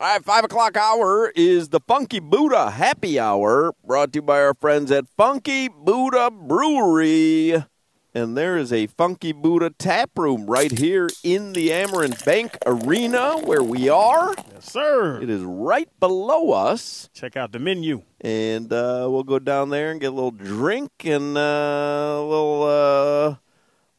All right, five o'clock hour is the Funky Buddha Happy Hour, brought to you by our friends at Funky Buddha Brewery. And there is a Funky Buddha tap room right here in the Amerant Bank Arena where we are. Yes, sir. It is right below us. Check out the menu. And uh, we'll go down there and get a little drink and uh, a little. Uh,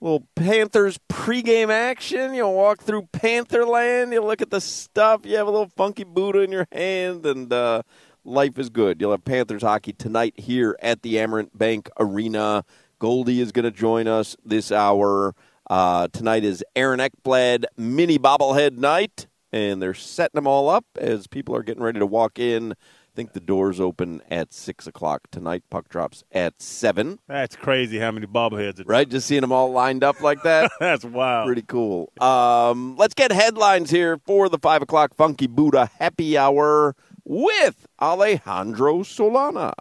little Panthers pregame action. You'll walk through Pantherland. You look at the stuff. You have a little funky Buddha in your hand, and uh, life is good. You'll have Panthers hockey tonight here at the Amerant Bank Arena. Goldie is going to join us this hour. Uh, tonight is Aaron Ekblad mini bobblehead night, and they're setting them all up as people are getting ready to walk in. I think the doors open at six o'clock tonight. Puck drops at seven. That's crazy how many bobbleheads. Right, just seeing them all lined up like that. That's wild. Pretty cool. Um, let's get headlines here for the five o'clock Funky Buddha Happy Hour with Alejandro Solana.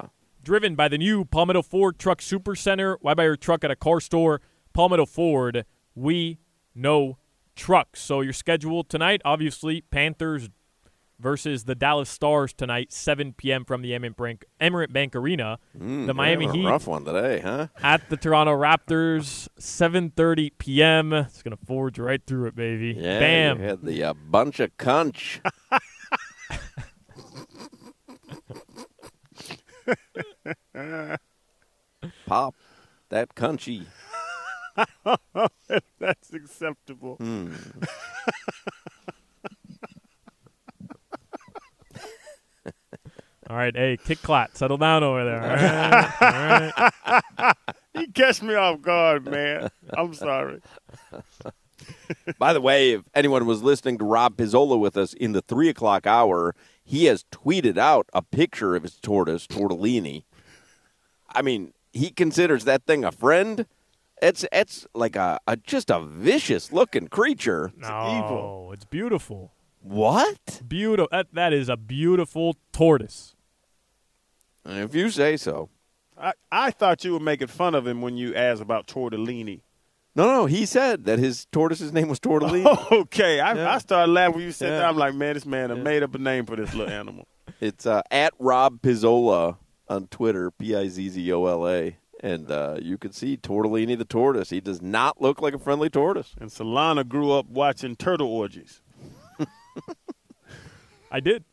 Driven by the new Palmetto Ford Truck Super Center. Why buy your truck at a car store? Palmetto Ford. We know trucks. So your schedule tonight, obviously, Panthers versus the Dallas Stars tonight, 7 p.m. from the Amerant Bank, Arena. Mm, the Miami yeah, Heat rough one today, huh? At the Toronto Raptors, 7:30 p.m. It's gonna forge right through it, baby. Yeah, Bam. You had the uh, bunch of cunch. Pop that cunchy. That's acceptable. Hmm. All right, hey, kick clat, settle down over there. All right, all right. You catch me off guard, man. I'm sorry. By the way, if anyone was listening to Rob Pizzola with us in the three o'clock hour, he has tweeted out a picture of his tortoise, Tortellini. I mean, he considers that thing a friend. It's it's like a, a just a vicious looking creature. no, evil. it's beautiful. What? Beautiful. That, that is a beautiful tortoise. If you say so. I, I thought you were making fun of him when you asked about tortellini. No, no, he said that his tortoise's name was Tortellini. okay, I, Yeah. I started laughing when you said Yeah. that. I'm like, man, this man have made up a name for this little animal. It's uh, at Rob Pizzola on Twitter, P I Z Z O L A. And uh, you can see Tortellini the tortoise. He does not look like a friendly tortoise. And Solana grew up watching turtle orgies. I did.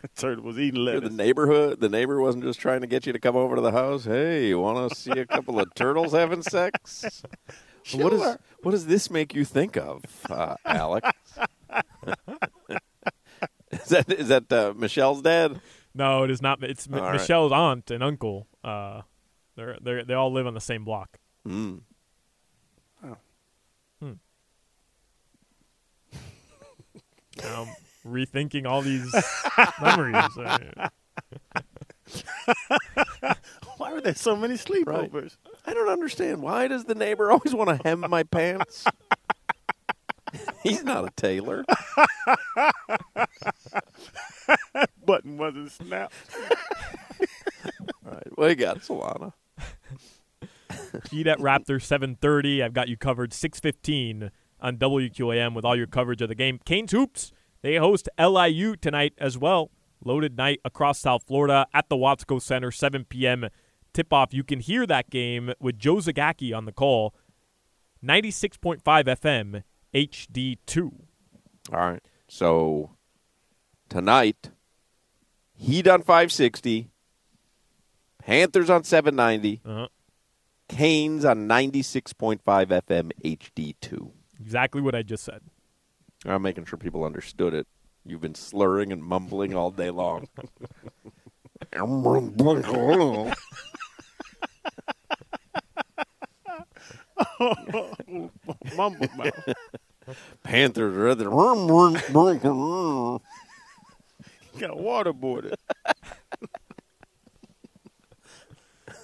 Turtle was eating The neighborhood, the neighbor wasn't just trying to get you to come over to the house. Hey, you want to see a couple of turtles having sex? What does what does this make you think of, uh, Alex? is that is that uh, Michelle's dad? No, it is not. It's M- All right. Michelle's aunt and uncle. Uh, they're they they all live on the same block. Mm. Now I'm rethinking all these memories. Why were there so many sleepovers? I don't understand. Why does the neighbor always want to hem my pants? He's not a tailor. Button wasn't snapped. All right, what do you got, Solana? Heat at Raptor 7:30. I've got you covered 6:15 on WQAM with all your coverage of the game. Canes hoops. They host LIU tonight as well. Loaded night across South Florida at the Watsco Center, 7 p.m. tip off. You can hear that game with Joe Zagacki on the call. 96.5 FM HD2. All right. So tonight, Heat on 560, Panthers on 790, Uh-huh. Canes on 96.5 FM HD2. Exactly what I just said. I'm making sure people understood it. You've been slurring and mumbling all day long. Mumble mouth. Panthers are at the. Got waterboarded.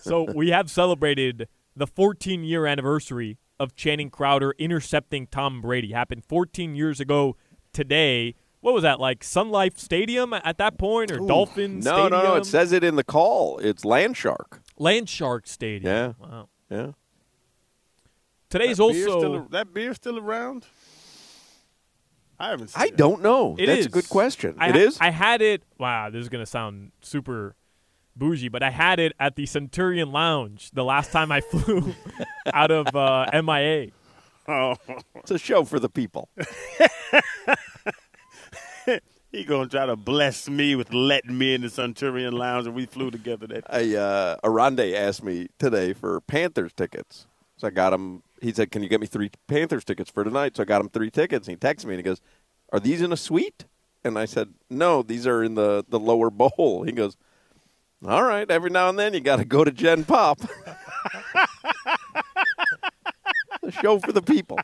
So we have celebrated the 14 year anniversary of Channing Crowder intercepting Tom Brady. Happened 14 years ago today. What was that like? Sun Life Stadium at that point, or Dolphins? No, Stadium? no, no. No. It says it in the call. It's Landshark. Landshark Stadium. Yeah. Wow. Yeah. Today's That also still, that beer still around? I haven't seen I it. don't know. It That's is. a good question. I it is? I had it. Wow, this is gonna sound super bougie, but I had it at the Centurion Lounge the last time I flew out of uh, MIA. Oh, It's a show for the people. he gonna try to bless me with letting me in the Centurion Lounge, and we flew together. That I, uh, Arande asked me today for Panthers tickets. So I got him. He said, Can you get me three Panthers tickets for tonight? So I got him three tickets. And he texted me and he goes, Are these in a suite? And I said, No, these are in the, the lower bowl. He goes, All right. Every now and then you got to go to Gen Pop. the show for the people.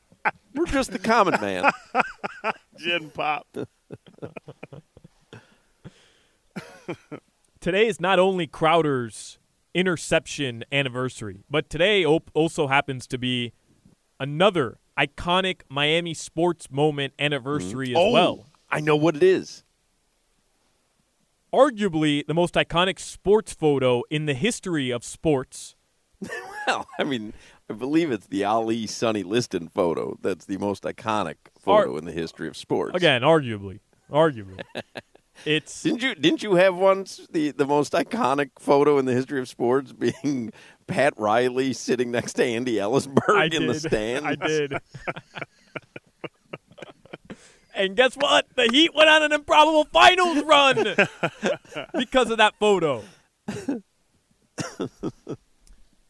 We're just the common man. gin pop. Today is not only Crowder's interception anniversary, but today op- also happens to be another iconic Miami sports moment anniversary mm-hmm. as oh, well. I know what it is. Arguably the most iconic sports photo in the history of sports. Well, I mean, I believe it's the Ali Sonny Liston photo that's the most iconic photo Ar- in the history of sports. Again, arguably, arguably, it's Didn't you didn't you have once the, the most iconic photo in the history of sports being Pat Riley sitting next to Andy Elisburg I in did. the stands? I did. And guess what? The Heat went on an improbable finals run because of that photo.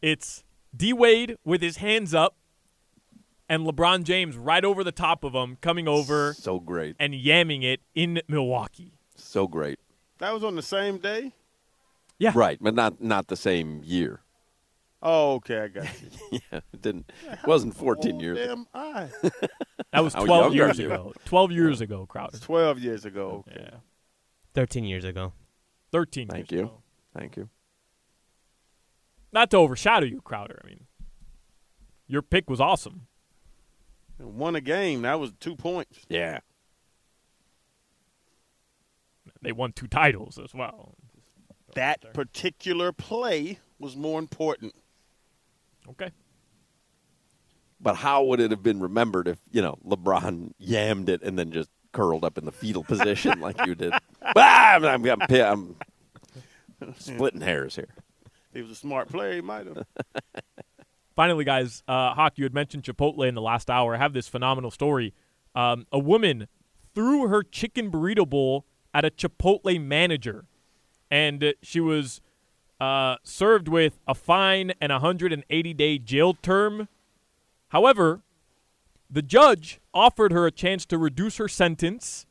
it's D Wade with his hands up and LeBron James right over the top of him, coming over So great. and yamming it in Milwaukee. So great. That was on the same day. Yeah. Right, but not not the same year. Oh, okay, I got you. Yeah, it didn't wasn't 14 years. Damn, I. That was 12 years ago. 12 years ago, Crowder. Twelve years ago. Okay. Yeah. 13 years ago. 13 Thank years you. ago. Thank you. Thank you. Not to overshadow you, Crowder. I mean, your pick was awesome. And won a game. That was two points. Yeah. They won two titles as well. That particular play was more important. Okay. But how would it have been remembered if, you know, LeBron yammed it and then just curled up in the fetal position like you did? Ah, I'm, I'm, I'm, I'm splitting hairs here. If he was a smart player, he might have. Finally, guys, uh, Hawk, you had mentioned Chipotle in the last hour. I have this phenomenal story. Um, a woman threw her chicken burrito bowl at a Chipotle manager, and uh, she was uh, served with a fine and a 180 day jail term. However, the judge offered her a chance to reduce her sentence,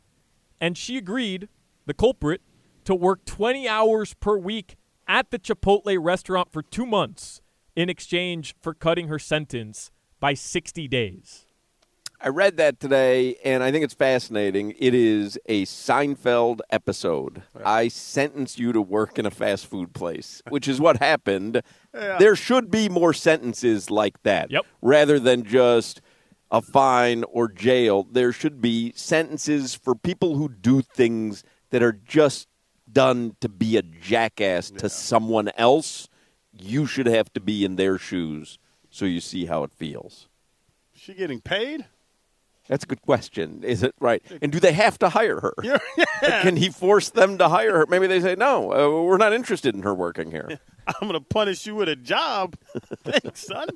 and she agreed, the culprit, to work 20 hours per week at the Chipotle restaurant for two months in exchange for cutting her sentence by 60 days. I read that today, and I think it's fascinating. It is a Seinfeld episode. I sentence you to work in a fast food place, which is what happened. There should be more sentences like that. Yep. Rather than just a fine or jail, there should be sentences for people who do things that are just done to be a jackass to someone else. You should have to be in their shoes so you see how it feels. She getting paid? That's a good question. Is it right? And do they have to hire her? Yeah. Can he force them to hire her? Maybe they say, no, uh, we're not interested in her working here. I'm gonna punish you with a job. Thanks, son.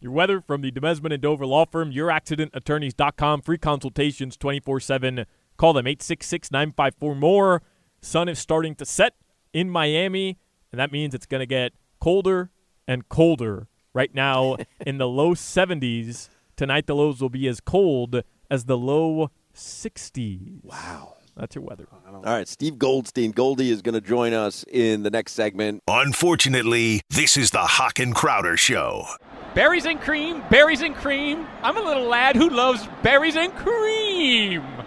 Your weather from the Demesmin and Dover Law Firm, youraccidentattorneys.com. Free consultations 24 7. Call them 866 954 more. Sun is starting to set in Miami, and that means it's going to get colder and colder. Right now in the low 70s. Tonight, the lows will be as cold as the low 60s. Wow. That's your weather. All right, Steve Goldstein. Goldie is going to join us in the next segment. Unfortunately, this is the Hawk and Crowder Show. Berries and cream, berries and cream. I'm a little lad who loves berries and cream.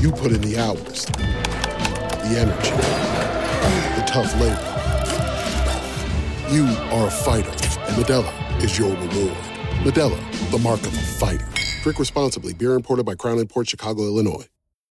You put in the hours, the energy, the tough labor. You are a fighter, and Modelo is your reward. Modelo, the mark of a fighter. Drink responsibly. Beer imported by Crown Port Chicago, Illinois.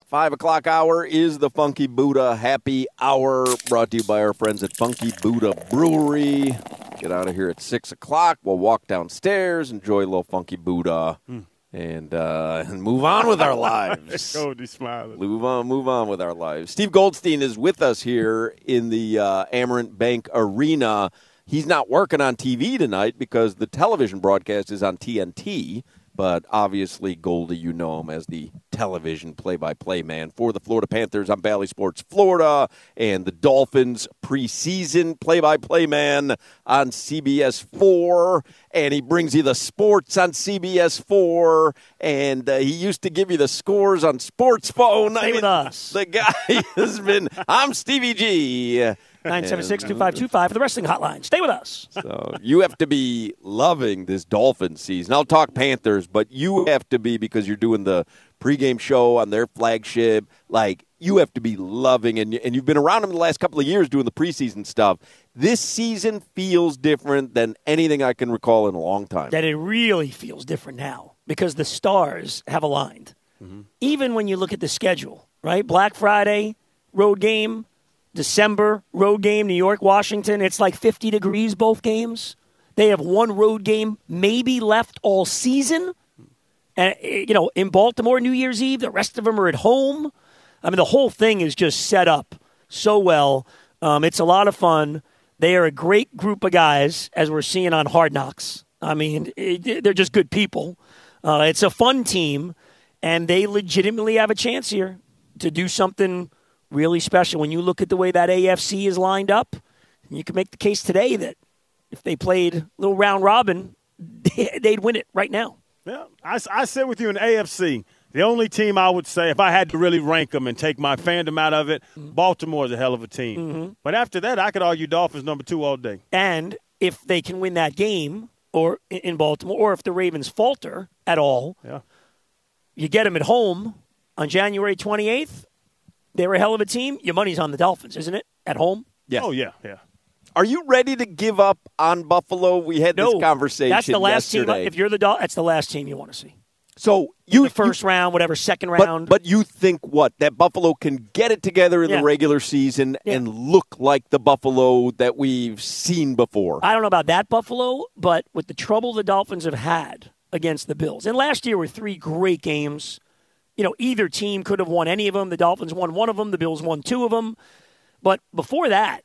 Five o'clock hour is the Funky Buddha Happy Hour, brought to you by our friends at Funky Buddha Brewery. Get out of here at six o'clock. We'll walk downstairs, enjoy a little Funky Buddha, hmm. And uh, and move on with our lives. Goldie smiling. Move on, move on with our lives. Steve Goldstein is with us here in the uh, Amerant Bank Arena. He's not working on TV tonight because the television broadcast is on TNT. But obviously, Goldie, you know him as the television play-by-play man for the Florida Panthers on Bally Sports Florida, and the Dolphins preseason play-by-play man on CBS Four, and he brings you the sports on CBS Four, and uh, he used to give you the scores on Sports Phone. Stay with us. The guy has been. I'm Stevie G. 976-2525 for the wrestling hotline. Stay with us. So you have to be loving this Dolphin season. I'll talk Panthers, but you have to be because you're doing the pregame show on their flagship. Like you have to be loving, and and you've been around them the last couple of years doing the preseason stuff. This season feels different than anything I can recall in a long time. That it really feels different now because the stars have aligned. Mm-hmm. Even when you look at the schedule, right? Black Friday, road game, December, road game, New York, Washington. It's like 50 degrees both games. They have one road game maybe left all season. And, eh, you know, in Baltimore, New Year's Eve, the rest of them are at home. I mean, the whole thing is just set up so well. Um, it's a lot of fun. They are a great group of guys, as we're seeing on Hard Knocks. I mean, it, they're just good people. Uh, it's a fun team, and they legitimately have a chance here to do something really special. When you look at the way that AFC is lined up, you can make the case today that if they played a little round robin, they'd win it right now. Yeah, I, I sit with you in AFC. The only team I would say, if I had to really rank them and take my fandom out of it, mm-hmm. Baltimore is a hell of a team. Mm-hmm. But after that, I could argue Dolphins number two all day. And if they can win that game or in Baltimore, or if the Ravens falter at all, yeah. you get them at home on January 28th. They're a hell of a team. Your money's on the Dolphins, isn't it? At home? Yes. Oh, yeah, yeah. Are you ready to give up on Buffalo? We had No, this conversation That's the last yesterday. team. If you're the Dol- that's the last team you want to see. so you the first round, whatever, second round. but you think what that Buffalo can get it together in Yeah. the regular season and look like the Buffalo that we've seen before? I don't know about that Buffalo, but with the trouble the Dolphins have had against the Bills, and last year were three great games. You know, either team could have won any of them. The Dolphins won one of them. The Bills won two of them. But before that,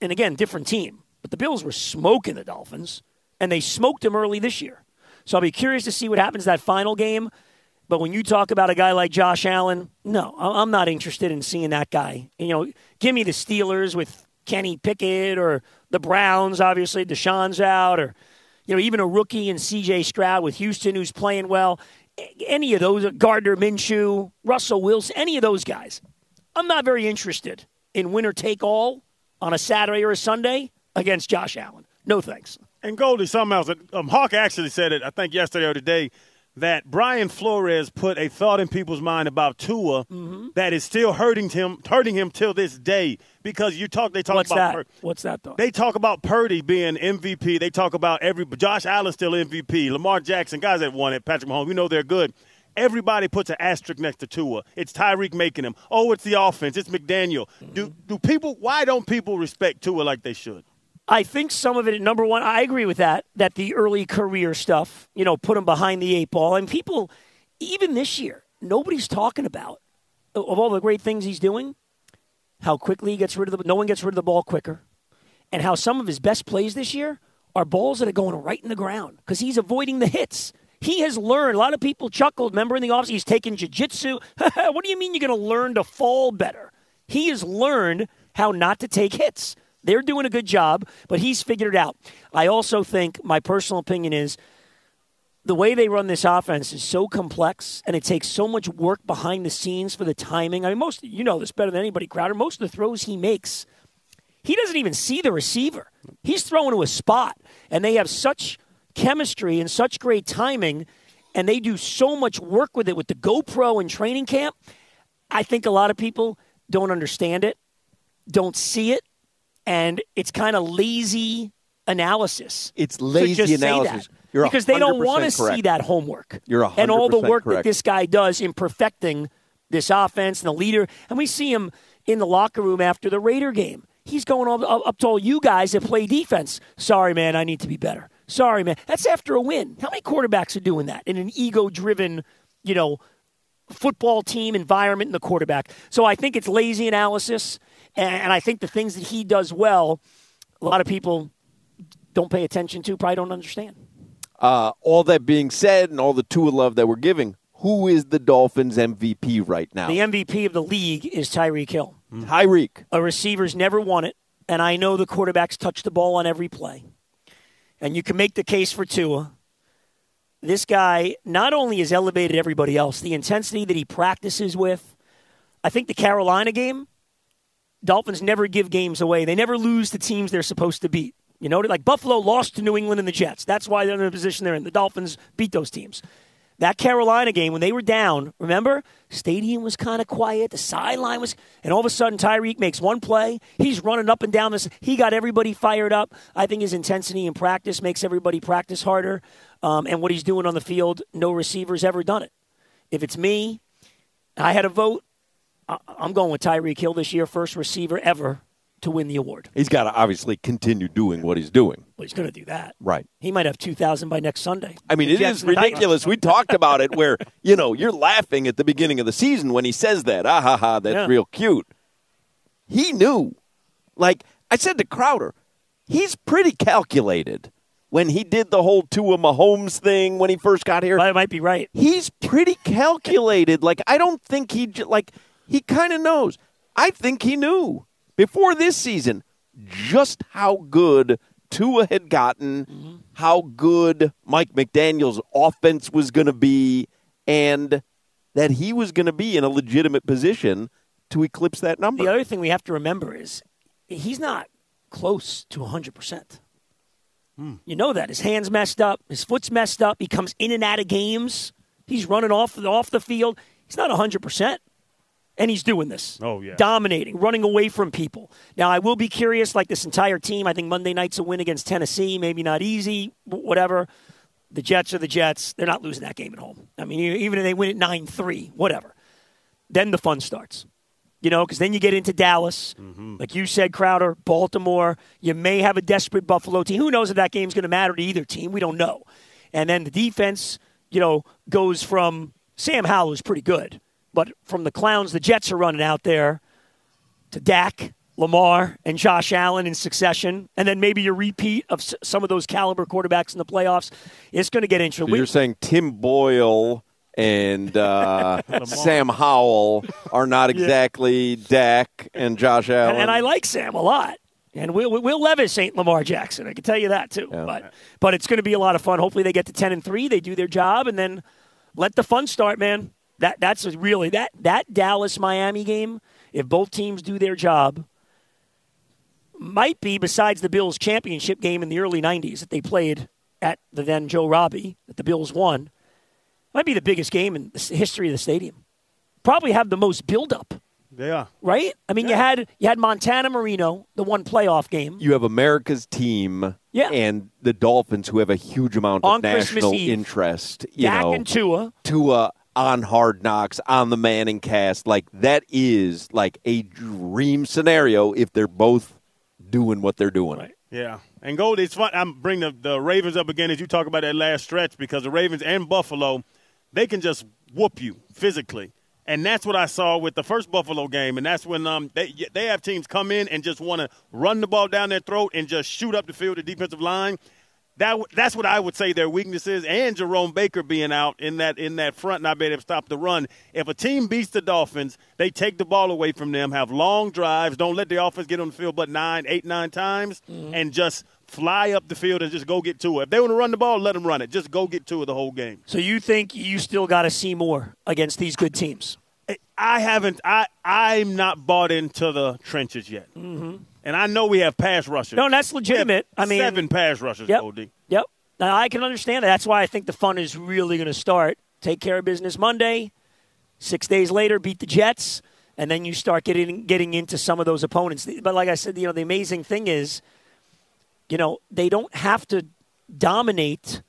and again, different team. But the Bills were smoking the Dolphins, and they smoked them early this year. So I'll be curious to see what happens that final game. But when you talk about a guy like Josh Allen, no, I'm not interested in seeing that guy. You know, give me the Steelers with Kenny Pickett or the Browns, obviously, Deshaun's out, or, you know, even a rookie in CJ Stroud with Houston who's playing well. Any of those, Gardner Minshew, Russell Wilson, any of those guys. I'm not very interested in winner take all on a Saturday or a Sunday against Josh Allen. No thanks. And Goldie, something else. Um, Hawk actually said it, I think yesterday or today, that Brian Flores put a thought in people's mind about Tua Mm-hmm. that is still hurting him, hurting him till this day. Because you talk, they talk What's about that? Pur- What's that thought? they talk about Purdy being MVP. They talk about every Josh Allen still MVP. Lamar Jackson, guys that won it, Patrick Mahomes. You know they're good. Everybody puts an asterisk next to Tua. It's Tyreek making him. Oh, it's the offense. It's McDaniel. Do do people? Why don't people respect Tua like they should? I think some of it, number one, I agree with that, that the early career stuff, you know, put him behind the eight ball. And people, even this year, nobody's talking about, of all the great things he's doing, how quickly he gets rid of the, no one gets rid of the ball quicker, and how some of his best plays this year are balls that are going right in the ground because he's avoiding the hits. He has learned. A lot of people chuckled. Remember in the office, he's taking jujitsu. what do you mean you're going to learn to fall better? He has learned how not to take hits. They're doing a good job, but he's figured it out. I also think my personal opinion is the way they run this offense is so complex and it takes so much work behind the scenes for the timing. I mean, most you know this better than anybody, Crowder. Most of the throws he makes, he doesn't even see the receiver. He's throwing to a spot, and they have such chemistry and such great timing, and they do so much work with it with the GoPro and training camp. I think a lot of people don't understand it, don't see it, and it's kind of lazy analysis. It's to lazy just say analysis. because they don't want to see that homework. You're and all the 100% work that this guy does in perfecting this offense and the leader. And we see him in the locker room after the Raider game. He's going up, up to all you guys that play defense. Sorry, man, I need to be better. Sorry, man. That's after a win. How many quarterbacks are doing that in an ego-driven, you know, football team environment in the quarterback? So I think it's lazy analysis, and, and I think the things that he does well, a lot of people don't pay attention to, probably don't understand. Uh, all that being said, and all the Tua love that we're giving, who is the Dolphins MVP right now? The MVP of the league is Tyreek Hill. Tyreek. A receiver's never won it, and I know the quarterbacks touch the ball on every play. And you can make the case for Tua. This guy not only has elevated everybody else, the intensity that he practices with. I think the Carolina game, Dolphins never give games away. They never lose to teams they're supposed to beat. You know, like Buffalo lost to New England and the Jets. That's why they're in the position they're in. The Dolphins beat those teams. That Carolina game, when they were down, remember? Stadium was kind of quiet. The sideline was, and all of a sudden Tyreek makes one play. He's running up and down this. He got everybody fired up. I think his intensity in practice makes everybody practice harder. Um, and what he's doing on the field, no receiver's ever done it. If it's me, I had a vote. I'm going with Tyreek Hill this year, first receiver ever to win the award. He's got to obviously continue doing what he's doing. Well, he's going to do that. Right. He might have 2,000 by next Sunday. I mean, it Jets is and the Titans. ridiculous. We talked about it where, you know, you're laughing at the beginning of the season when he says that. Ah, ha, ha, that's Yeah. real cute. He knew. Like I said to Crowder, he's pretty calculated when he did the whole Tua Mahomes thing when he first got here. I might be right. He's pretty calculated. like, I don't think he, like, he kind of knows. I think he knew before this season just how good Tua had gotten, mm-hmm. how good Mike McDaniel's offense was going to be, and that he was going to be in a legitimate position to eclipse that number. The other thing we have to remember is he's not close to 100%. Hmm. You know that. His hand's messed up, his foot's messed up. He comes in and out of games. He's running off, off the field. He's not 100%. And he's doing this. Oh, yeah. Dominating, running away from people. Now, I will be curious, like this entire team. I think Monday night's a win against Tennessee. Maybe not easy, wh- whatever. The Jets are the Jets. They're not losing that game at home. I mean, even if they win at 9 3, whatever. Then the fun starts. You know, because then you get into Dallas, mm-hmm. like you said, Crowder, Baltimore. You may have a desperate Buffalo team. Who knows if that game's going to matter to either team? We don't know. And then the defense, you know, goes from Sam Howell was pretty good, but from the clowns the Jets are running out there to Dak, Lamar, and Josh Allen in succession, and then maybe a repeat of s- some of those caliber quarterbacks in the playoffs, it's going to get interesting. So you're saying Tim Boyle and uh, Sam Howell are not Yeah. exactly Dak and Josh Allen. and, and I like Sam a lot. And Will, Will Levis ain't Lamar Jackson. I can tell you that too. But but it's going to be a lot of fun. Hopefully they get to ten and three. They do their job, and then let the fun start, man. That that's really that that Dallas Miami game. If both teams do their job, might be besides the Bills championship game in the early '90s that they played at the then Joe Robbie that the Bills won. Might be the biggest game in the history of the stadium. Probably have the most buildup Yeah. right? I mean, you had you had Montana Marino, the one playoff game. you have America's team Yeah. and the Dolphins, who have a huge amount of On Christmas national Eve. interest. You Dak know, and Tua. Tua on Hard Knocks on the Manning cast. Like that is like a dream scenario if they're both doing what they're doing. Yeah. And Gold, it's fun. I'm bringing the, the Ravens up again as you talk about that last stretch because the Ravens and Buffalo, they can just whoop you physically. And that's what I saw with the first Buffalo game. And that's when um, they, they have teams come in and just want to run the ball down their throat and just shoot up the field, the defensive line. That, that's what I would say their weakness is, and Jerome Baker being out in that in that front, not being able to stop the run. If a team beats the Dolphins, they take the ball away from them, have long drives, don't let the offense get on the field but nine, eight, nine times, and just fly up the field and just go get to it. If they want to run the ball, let them run it. Just go get to it the whole game. So you think you still got to see more against these good teams? I haven't. I I'm not bought into the trenches yet, Mm-hmm. And I know we have pass rushers. No, that's legitimate. I mean, seven pass rushers. Yep. Yep. Now I can understand that. That's why I think the fun is really going to start. Take care of business Monday. Six days later, beat the Jets, and then you start getting getting into some of those opponents. But like I said, you know, the amazing thing is, you know, they don't have to dominate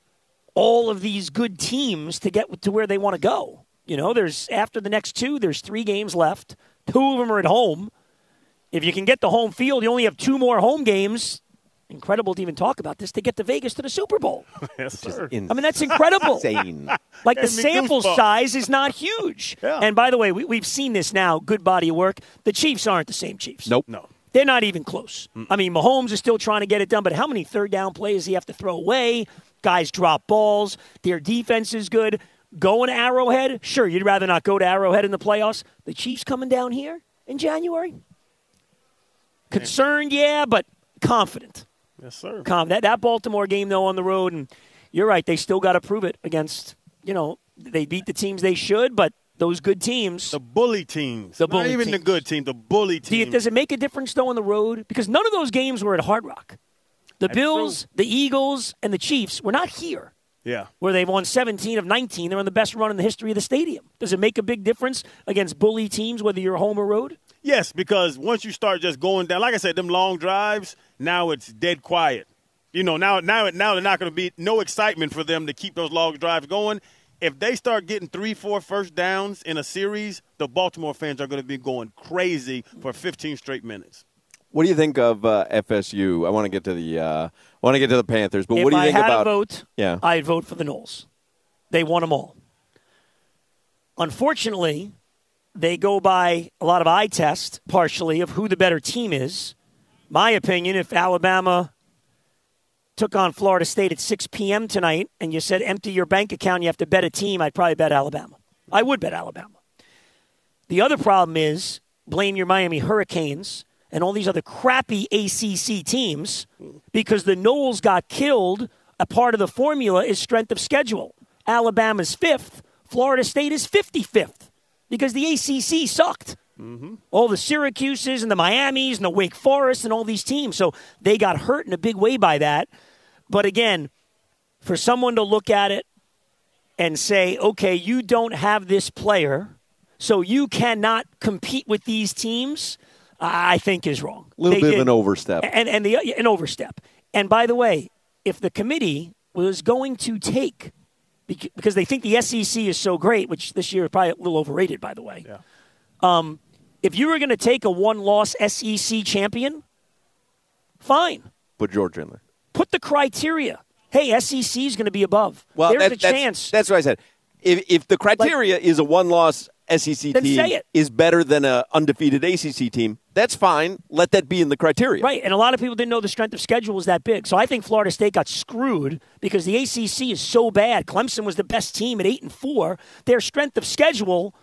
all of these good teams to get to where they want to go. You know, there's after the next two, there's three games left. Two of them are at home. If you can get the home field, you only have two more home games. Incredible to even talk about this to get to Vegas to the Super Bowl. yes, sir. I mean, that's incredible. Insane. Like the sample goosebumps. size is not huge. Yeah. And by the way, we, we've seen this now. Good body of work. The Chiefs aren't the same Chiefs. Nope. No. They're not even close. I mean, Mahomes is still trying to get it done, but how many third down plays does he have to throw away? Guys drop balls. Their defense is good. Going to Arrowhead, sure, you'd rather not go to Arrowhead in the playoffs. The Chiefs coming down here in January? Concerned, yeah, but confident. Yes, sir. Calm. That that Baltimore game though on the road, and you're right. They still got to prove it against. You know, they beat the teams they should, but those good teams. The bully teams. The Not bully even the good team. The bully Do you, does it make a difference though on the road? Because none of those games were at Hard Rock. The That's Bills, the Eagles, and the Chiefs were not here. yeah. Where they've won 17 of 19, they're on the best run in the history of the stadium. Does it make a big difference against bully teams, whether you're home or road? Yes, because once you start just going down, like I said, them long drives, now it's dead quiet. You know, now now now they're not going to be no excitement for them to keep those long drives going. If they start getting three, four first downs in a series, the Baltimore fans are going to be going crazy for 15 straight minutes. What do you think of uh, FSU? I want to get to the uh, I want to get to the Panthers, but if what do you I think had about? a vote, Yeah. I'd vote for the Noles. They won them all. Unfortunately, they go by a lot of eye test, partially, of who the better team is. My opinion, if Alabama took on Florida State at 6 p.m. tonight and you said empty your bank account, you have to bet a team, I'd probably bet Alabama. I would bet Alabama. The other problem is blame your Miami Hurricanes and all these other crappy ACC teams because the Noles got killed. A part of the formula is strength of schedule. Alabama's fifth, Florida State is 55th because the ACC sucked. Mm-hmm. All the Syracuses and the Miamis and the Wake Forest and all these teams. So they got hurt in a big way by that. But again, for someone to look at it and say, okay, you don't have this player, so you cannot compete with these teams, I think is wrong. A little They bit of an overstep. And, and the, an overstep. And by the way, if the committee was going to take, because they think the SEC is so great, which this year is probably a little overrated, by the way. Um, if you were going to take a one loss SEC champion, fine. Put George in there. Put the criteria. Hey, SEC is going to be above. Well, There's that- a that's, chance. That's what I said. If, if the criteria is a one-loss SEC Then team is better than a undefeated ACC team, that's fine. Let that be in the criteria. Right, and a lot of people didn't know the strength of schedule was that big. So I think Florida State got screwed because the ACC is so bad. Clemson was the best team at eight and four. Their strength of schedule,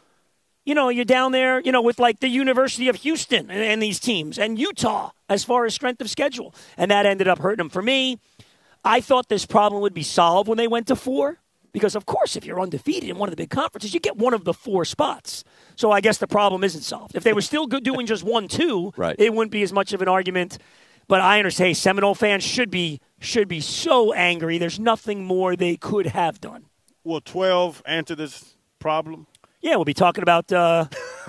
you know, you're down there, you know, with like the University of Houston and, and these teams and Utah as far as strength of schedule, and that ended up hurting them. For me, I thought this problem would be solved when they went to four. Because of course, if you're undefeated in one of the big conferences, you get one of the four spots. So I guess the problem isn't solved. If they were still good doing just one, two, Right. it wouldn't be as much of an argument. But I understand hey, Seminole fans should be should be so angry. There's nothing more they could have done. Will 12 answer this problem? Yeah, we'll be talking about uh,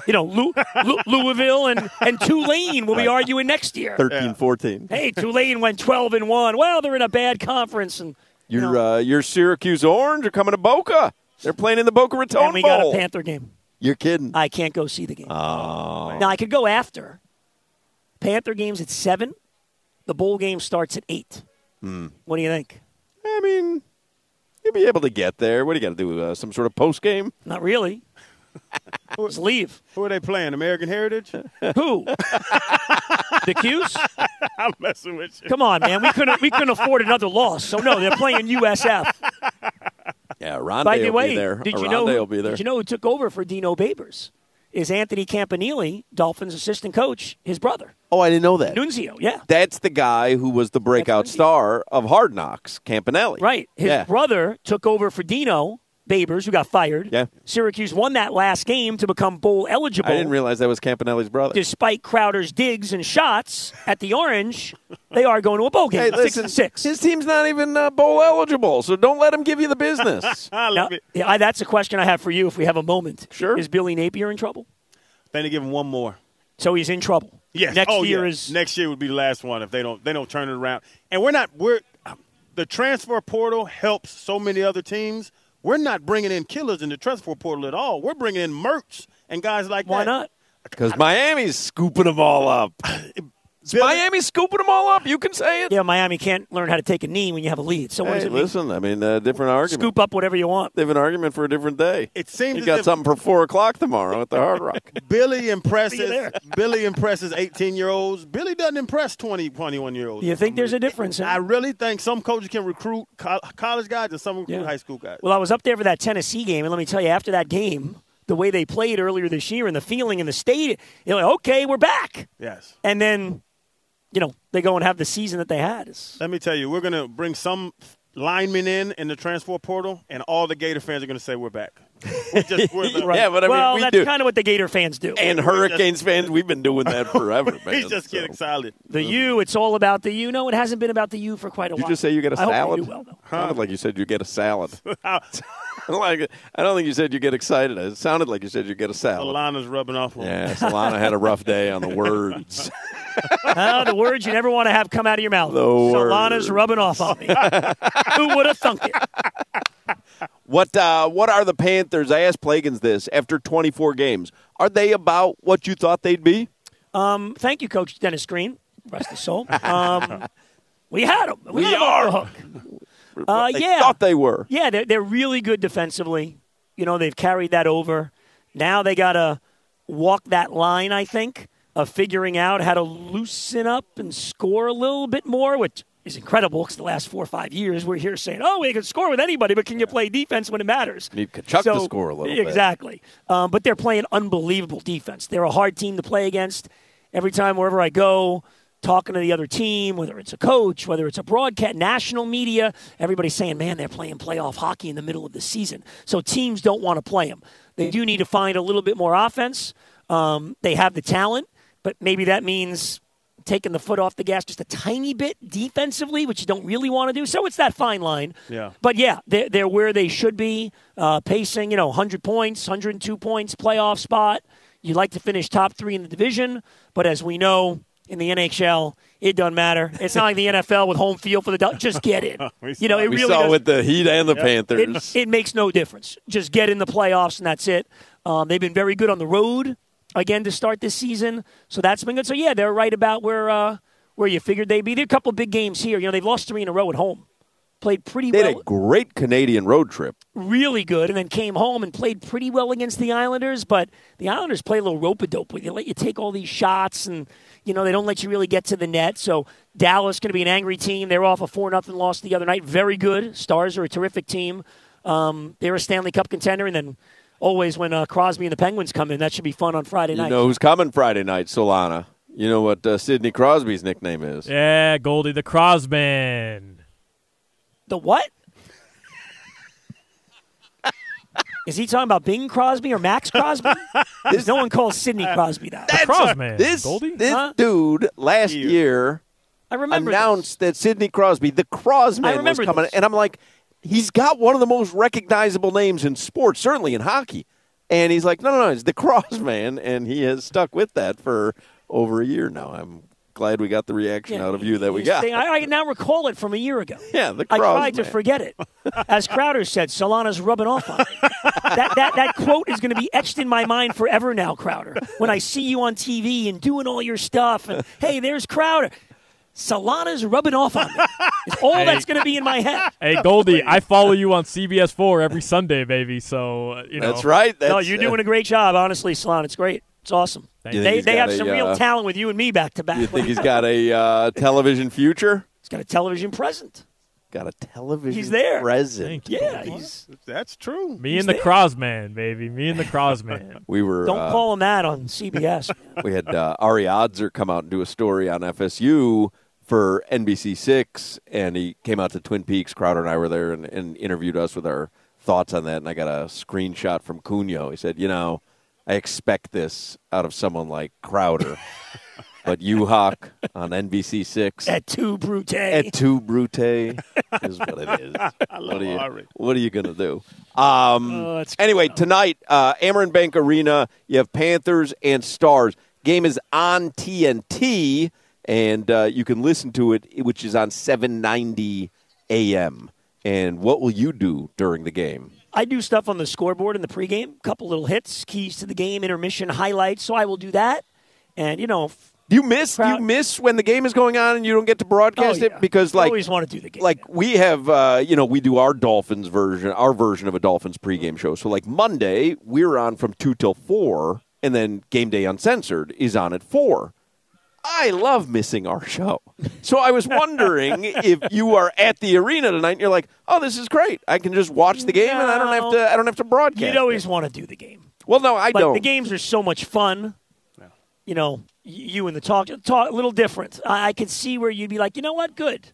you know Lou, Lou, Louisville and and Tulane. We'll be arguing next year. 13 14. Hey, Tulane went 12 and one. Well, they're in a bad conference, and Your, uh, your Syracuse Orange are coming to Boca. They're playing in the Boca Raton and we got a Panther game. You're kidding. I can't go see the game. Oh. Now I could go after. Panther game's at seven. The bowl game starts at eight. Hmm. What do you think? I mean, you'll be able to get there. What do you got to do? Uh, some sort of post game? Not really. Just leave. Who are they playing? American Heritage? Who? the Q's? I'm messing with you. Come on, man. We couldn't we couldn't afford another loss. So no, they're playing USF. Yeah, Rondé By the will way, be there. did you know who, will be there. Did you know who took over for Dino Babers? Is Anthony Campanile, Dolphins assistant coach, his brother. oh, I didn't know that. Nunzio, yeah. That's the guy who was the breakout star of Hard Knocks, Campanelli. Right. His yeah. brother took over for Dino Babers, who got fired. Yeah. Syracuse won that last game to become bowl eligible. I didn't realize that was Campanelli's brother. Despite Crowder's digs and shots at the Orange, they are going to a bowl game. Hey, six listen, and six. his team's not even uh, bowl eligible, so don't let him give you the business. Now, yeah, I- that's a question I have for you if we have a moment. Sure. Is Billy Napier in trouble? Then they give him one more. So he's in trouble. Yes. Next oh, year yeah. is next year would be the last one if they don't they don't turn it around. And we're not we're the transfer portal helps so many other teams. We're not bringing in killers in the transfer portal at all. We're bringing in Mertz and guys like Why that. not? Because Miami's scooping them all up. Is Miami scooping them all up? You can say it. Yeah, Miami can't learn how to take a knee when you have a lead. So what does Hey, it mean? listen, I mean, uh, different argument. Scoop up whatever you want. They have an argument for a different day. It seems you got something for four o'clock tomorrow at the Hard Rock. Billy impresses. Billy impresses 18 year olds. Billy doesn't impress 20, 21 year olds. You think there's a difference? I really think some coaches can recruit co- college guys and some recruit Yeah. high school guys. Well, I was up there for that Tennessee game, and let me tell you, after that game, the way they played earlier this year and the feeling in the state, you're like, okay, we're back. Yes. And then, you know, they go and have the season that they had. It's, Let me tell you, we're going to bring some linemen in in the transfer portal, and all the Gator fans are going to say we're back. We're just, we're the, Yeah, but I mean, well, we that's do. kind of what the Gator fans do. And Hurricanes fans, we've been doing that forever, man. He's just getting excited. The U, it's all about the U. No, it hasn't been about the U for quite a Did you while. just say you get a I hope salad? do well, though. Sounded like you said you get a salad. like, I don't think you said you get excited. It sounded like you said you get a salad. Alana's rubbing off on Yeah, Solana had a rough day on the words. Ah, the words you never want to have come out of your mouth. The Solana's rubbing off on me. Who would have thunk it? What uh, what are the Panthers? I asked Plagans this after 24 games. Are they about what you thought they'd be? Um, thank you, Coach Dennis Green. Rest his soul. Um, we had them. We, We had 'em off the are. hook. Uh, they yeah. thought they were. Yeah, they're, they're really good defensively. You know, they've carried that over. Now they got to walk that line, I think, of figuring out how to loosen up and score a little bit more, which is incredible because the last four or five years we're here saying, oh, we can score with anybody, but can you play defense when it matters? Need Tkachuk to score a little bit. Exactly. Um, but they're playing unbelievable defense. They're a hard team to play against. Every time, wherever I go, talking to the other team, whether it's a coach, whether it's a broadcast, national media, everybody's saying, man, they're playing playoff hockey in the middle of the season. So teams don't want to play them. They do need to find a little bit more offense. Um, they have the talent, but maybe that means taking the foot off the gas just a tiny bit defensively, which you don't really want to do. So it's that fine line. Yeah. But yeah, they're, they're where they should be, uh, pacing, you know, 100 points, 102 points, playoff spot. You'd like to finish top three in the division, but as we know in the NHL, it doesn't matter. It's not like the NFL with home field for the just get in. We you know, it we really saw does- with the Heat and the Panthers. it, it makes no difference. Just get in the playoffs and that's it. Um, they've been very good on the road again to start this season, so that's been good. So yeah, they're right about where uh, where you figured they'd be. There are a couple of big games here. You know, they've lost three in a row at home. Played pretty They well. had a great Canadian road trip. really good, and then came home and played pretty well against the Islanders. But the Islanders play a little rope a dope. They let you take all these shots, and you know they don't let you really get to the net. So Dallas going to be an angry team. They're off a four nothing loss the other night. Very good. Stars are a terrific team. Um, they're a Stanley Cup contender, and then always when uh, Crosby and the Penguins come in, that should be fun on Friday night. You know who's coming Friday night, Solana? You know what uh, Sidney Crosby's nickname is? Yeah, Goldie the Crosman. The what? Is he talking about Bing Crosby or Max Crosby? Because no one calls Sidney Crosby that. The Crosman. This, Goldie? this Huh? dude last year I remember announced that Sidney Crosby, the Crosman, was coming. this. And I'm like, he's got one of the most recognizable names in sports, certainly in hockey. And he's like, no, no, no, it's the Crosman. And he has stuck with that for over a year now. I'm glad we got the reaction out of you that we got. thing- I, I now recall it from a year ago. yeah, the I Crosman. tried to forget it. As Crowder said, Solana's rubbing off on me. that, that, that quote is going to be etched in my mind forever now, Crowder. When I see you on TV and doing all your stuff, and hey, there's Crowder. Solana's rubbing off on me. It's all Hey. that's going to be in my head. Hey, Goldie, I follow you on CBS 4 every Sunday, baby. So, uh, you know. That's right. That's, no, you're doing a great job, honestly, Solana. It's great. It's awesome. You They, they have a, some real uh, talent with you and me back to back. You think he's got a uh, television future? He's got a television present. Got a television He's there. present. Yeah, he's. That's true. Me He's and the there. Crosman, baby. Me and the Crosman. We were. Don't uh, call him that on CBS. we had uh, Ari Odzer come out and do a story on FSU for NBC Six, and he came out to Twin Peaks. Crowder and I were there and, and interviewed us with our thoughts on that. And I got a screenshot from Cunyo. He said, "You know, I expect this out of someone like Crowder." But you, Hawk, on NBC Six At two brute. at two brute is what it is. I What are you, what are you going to do? Um, Oh, anyway, tonight, uh, Amerant Bank Arena, you have Panthers and Stars. Game is on TNT, and uh, you can listen to it, which is on 790 a.m. And what will you do during the game? I do stuff on the scoreboard in the pregame, couple little hits, keys to the game, intermission highlights. So I will do that. And, you know, Do you miss? You miss when the game is going on and you don't get to broadcast Oh, it yeah. because, I like, always want to do the game. like we have uh, you know we do our dolphins version our version of a dolphins pregame show so like monday we're on from 2 till 4 and then game day uncensored is on at 4 i love missing our show so i was wondering if you are at the arena tonight and you're like oh this is great i can just watch the game and i don't have to i don't have to broadcast You'd always want to do the game. well no i but don't the games are so much fun. You know, you and the talk, talk a little different. I, I could see where you'd be like, you know what, good.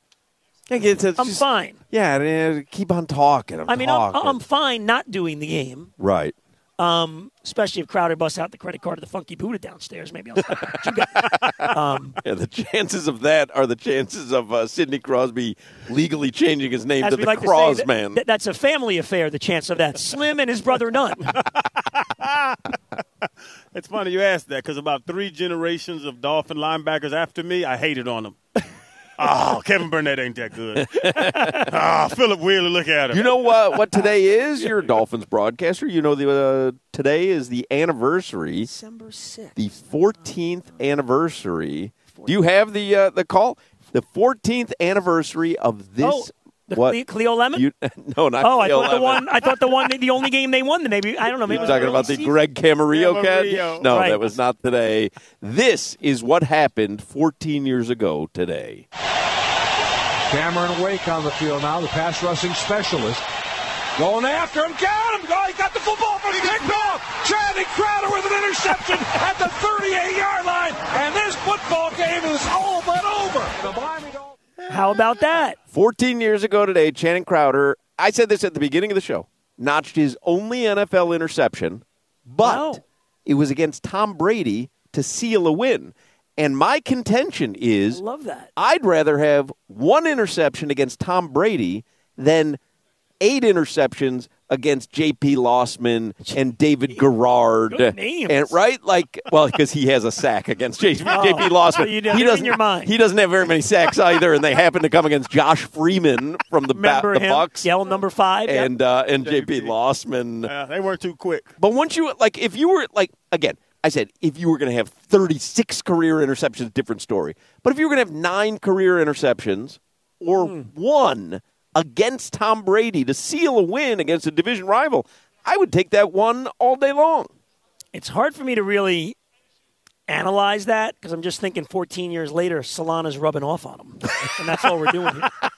It's- it's I'm just- fine. yeah uh, keep on talking I'm I mean, I'm. I'm fine not doing the game. right Um, especially if Crowder busts out the credit card of the Funky Buddha downstairs. Maybe I'll stop at you guys. Um, Yeah, the chances of that are the chances of uh, Sidney Crosby legally changing his name to the like Crosman. to say, that- that- that's a family affair. The chance of that, Slim and his brother none. It's funny you asked that because about three generations of Dolphin linebackers after me, I hated on them. Oh, Kevin Burnett ain't that good. oh, Philip Wheeler, look at him. You know what? What today is? You're a Dolphins broadcaster. You know the uh, today is the anniversary, December sixth, the 14th anniversary. Do you have the uh, the call? The 14th anniversary of this. Oh, the what? Cle- Cleo Lemon? You, no, not. oh, I Cleo thought the one. I thought the one. The only game they won. The maybe I don't know. Maybe You're talking about the season. Greg Camarillo catch? No, Right. that was not today. This is what happened 14 years ago today. Cameron Wake on the field now, the pass rushing specialist. Going after him, got him! Oh, he got the football from picked off! Channing Crowder with an interception at the 38 yard line, and this football game is all but over. The Miami Dolphins. How about that? 14 years ago today, Channing Crowder, I said this at the beginning of the show, notched his only NFL interception, but Wow. it was against Tom Brady to seal a win. And my contention is Love that. I'd rather have one interception against Tom Brady than eight interceptions against J.P. Losman and David Garrard. Good names. And right, like, well, because he has a sack against J.P. Oh, J.P. Losman. so you he doesn't. your mind. He doesn't have very many sacks either, and they happen to come against Josh Freeman from the, ba- Remember the him? Bucks Yell number five. Yep. and uh, and J.P. Losman. Uh, they weren't too quick. But once you like, if you were like again, I said if you were going to have 36 career interceptions, different story. But if you were going to have nine career interceptions or Hmm. one, against Tom Brady to seal a win against a division rival, I would take that one all day long. It's hard for me to really analyze that because I'm just thinking 14 years later, Solana's rubbing off on him, and that's all we're doing here.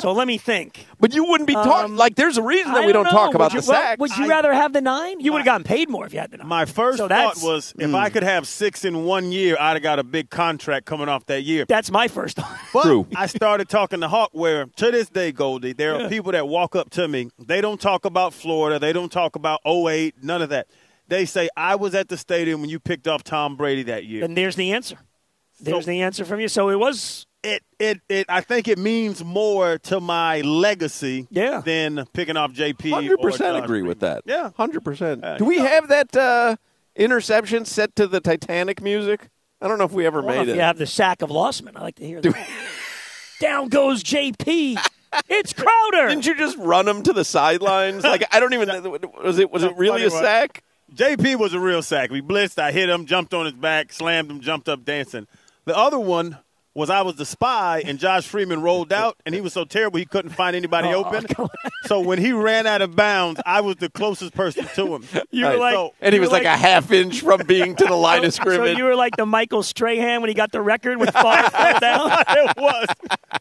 So let me think. But you wouldn't be talking Um, like. There's a reason that I we don't know. talk about would the you, well, sacks. would you rather have the nine? You would have gotten paid more if you had the nine. My first So thought that's- was if Mm. I could have six in one year, I'd have got a big contract coming off that year. That's my first thought. But True. I started talking to Hawk, where to this day, Goldie, there are people that walk up to me. They don't talk about Florida. They don't talk about 08, none of that. They say, I was at the stadium when you picked off Tom Brady that year. And there's the answer. There's the answer from you. So it was. It, it, it, I think it means more to my legacy Yeah. than picking off JP. Hundred or percent Josh agree with that. Yeah. hundred percent. Uh, Do we have that uh, interception set to the Titanic music? I don't know if we ever I made if it. you have the sack of Losman. I like to hear that. Down goes JP. It's Crowder. Didn't you just run him to the sidelines? like I don't even. Was it was it really a sack? JP was a real sack. We blitzed. I hit him, jumped on his back, slammed him, jumped up dancing. The other one was I was the spy, and Josh Freeman rolled out, and he was so terrible he couldn't find anybody Oh, open. So when he ran out of bounds, I was the closest person to him. You were Right. like, So- And he was were like, a half inch from being to the line of scrimmage. So you were like the Michael Strahan when he got the record with five down. it was.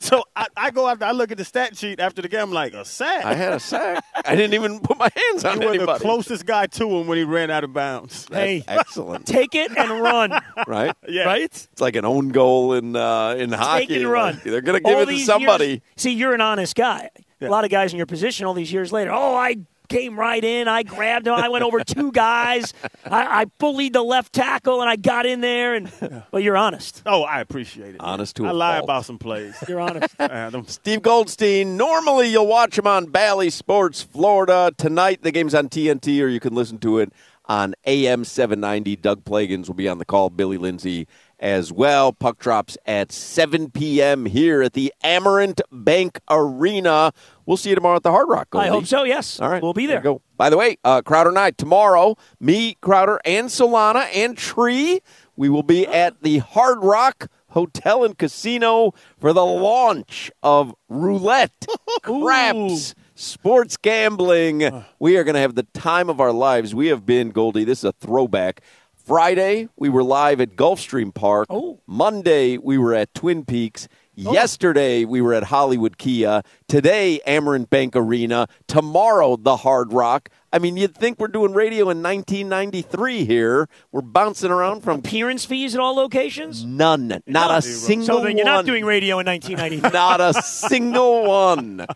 So I, I go after I look at the stat sheet after the game. I'm like a sack. I had a sack. I didn't even put my hands on you were the closest guy to him when he ran out of bounds. That's Hey. excellent. Take it and run. Right? Yeah. Right? It's like an own goal in uh, in hockey. Take it and run. Like, they're going to give All it to somebody. years- see, you're an honest guy. A lot of guys in your position all these years later. Oh, I came right in. I grabbed him. I went over two guys. I, I bullied the left tackle and I got in there. And but you're honest. Oh, I appreciate it. Honest to I a lie fault. about some plays. You're honest. Uh, Steve Goldstein. Normally, you'll watch him on Bally Sports Florida. Tonight, the game's on TNT, or you can listen to it on AM 790. Doug Plagens will be on the call. Billy Lindsay as well. Puck drops at 7 p.m. here at the Amerant Bank Arena. We'll see you tomorrow at the Hard Rock. I hope so. Yes. All right, We'll be there there. go. By the way, uh, Crowder Night tomorrow. Me, Crowder, and Solana and Tree. We will be at the Hard Rock Hotel and Casino for the launch of Roulette, Craps, Sports Gambling. We are going to have the time of our lives. We have been Goldie. This is a throwback. Friday, we were live at Gulfstream Park. Oh. Monday, we were at Twin Peaks. Oh. Yesterday, we were at Hollywood Kia. Today, Amerant Bank Arena. Tomorrow, the Hard Rock. I mean, you'd think we're doing radio in 1993 here. We're bouncing around from Appearance fees at all locations. none, not a single So then you're one. not doing radio in 1990. not a single one.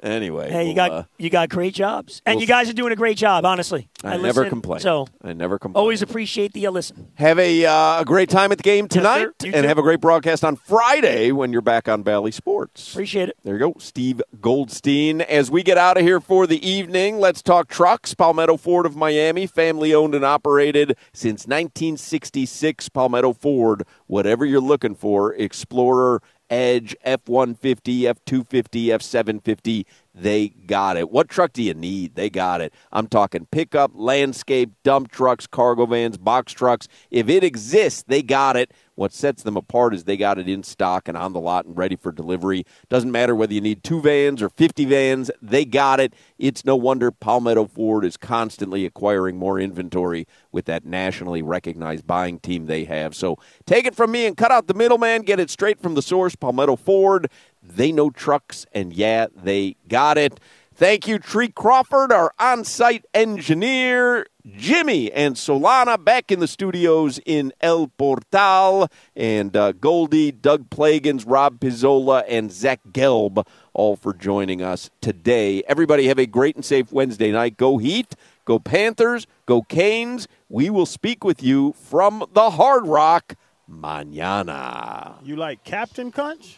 Anyway, Hey, you we'll, got uh, you got great jobs, and we'll you guys are doing a great job. Honestly, I, never listen, complain. So I never complain. always appreciate the uh, listen. Have a, uh, a great time at the game tonight. You and have a great broadcast on Friday when you're back on Bally Sports. Appreciate it. There you go, Steve Goldstein. As we get out of here for the evening, let's talk trucks. Palmetto Ford of Miami, family owned and operated since 1966. Palmetto Ford, whatever you're looking for, Explorer, Edge, F 150, F 250, F 750, they got it. What truck do you need? They got it. I'm talking pickup, landscape, dump trucks, cargo vans, box trucks. If it exists, they got it. What sets them apart is they got it in stock and on the lot and ready for delivery. Doesn't matter whether you need two vans or 50 vans, they got it. It's no wonder Palmetto Ford is constantly acquiring more inventory with that nationally recognized buying team they have. So take it from me and cut out the middleman, get it straight from the source, Palmetto Ford. They know trucks, and yeah, they got it. Thank you, Tree Crawford, our on site engineer. Jimmy and Solana back in the studios in El Portal. And uh, Goldie, Doug Plagens, Rob Pizzola, and Zach Gelb all for joining us today. Everybody have a great and safe Wednesday night. Go Heat, go Panthers, go Canes. We will speak with you from the Hard Rock mañana. You like Captain Crunch?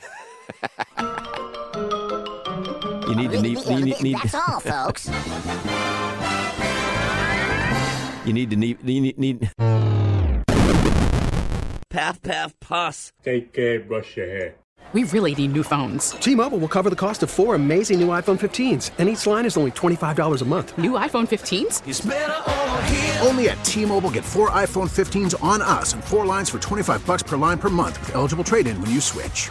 You need to need, you need, need That's all, folks. you need to need, you need, need Path, path, pass. Take care, brush your hair. We really need new phones. T-Mobile will cover the cost of four amazing new iPhone 15s, and each line is only $25 a month. New iPhone 15s? Only at T-Mobile get four iPhone 15s on us and four lines for 25 bucks per line per month with eligible trade-in when you switch.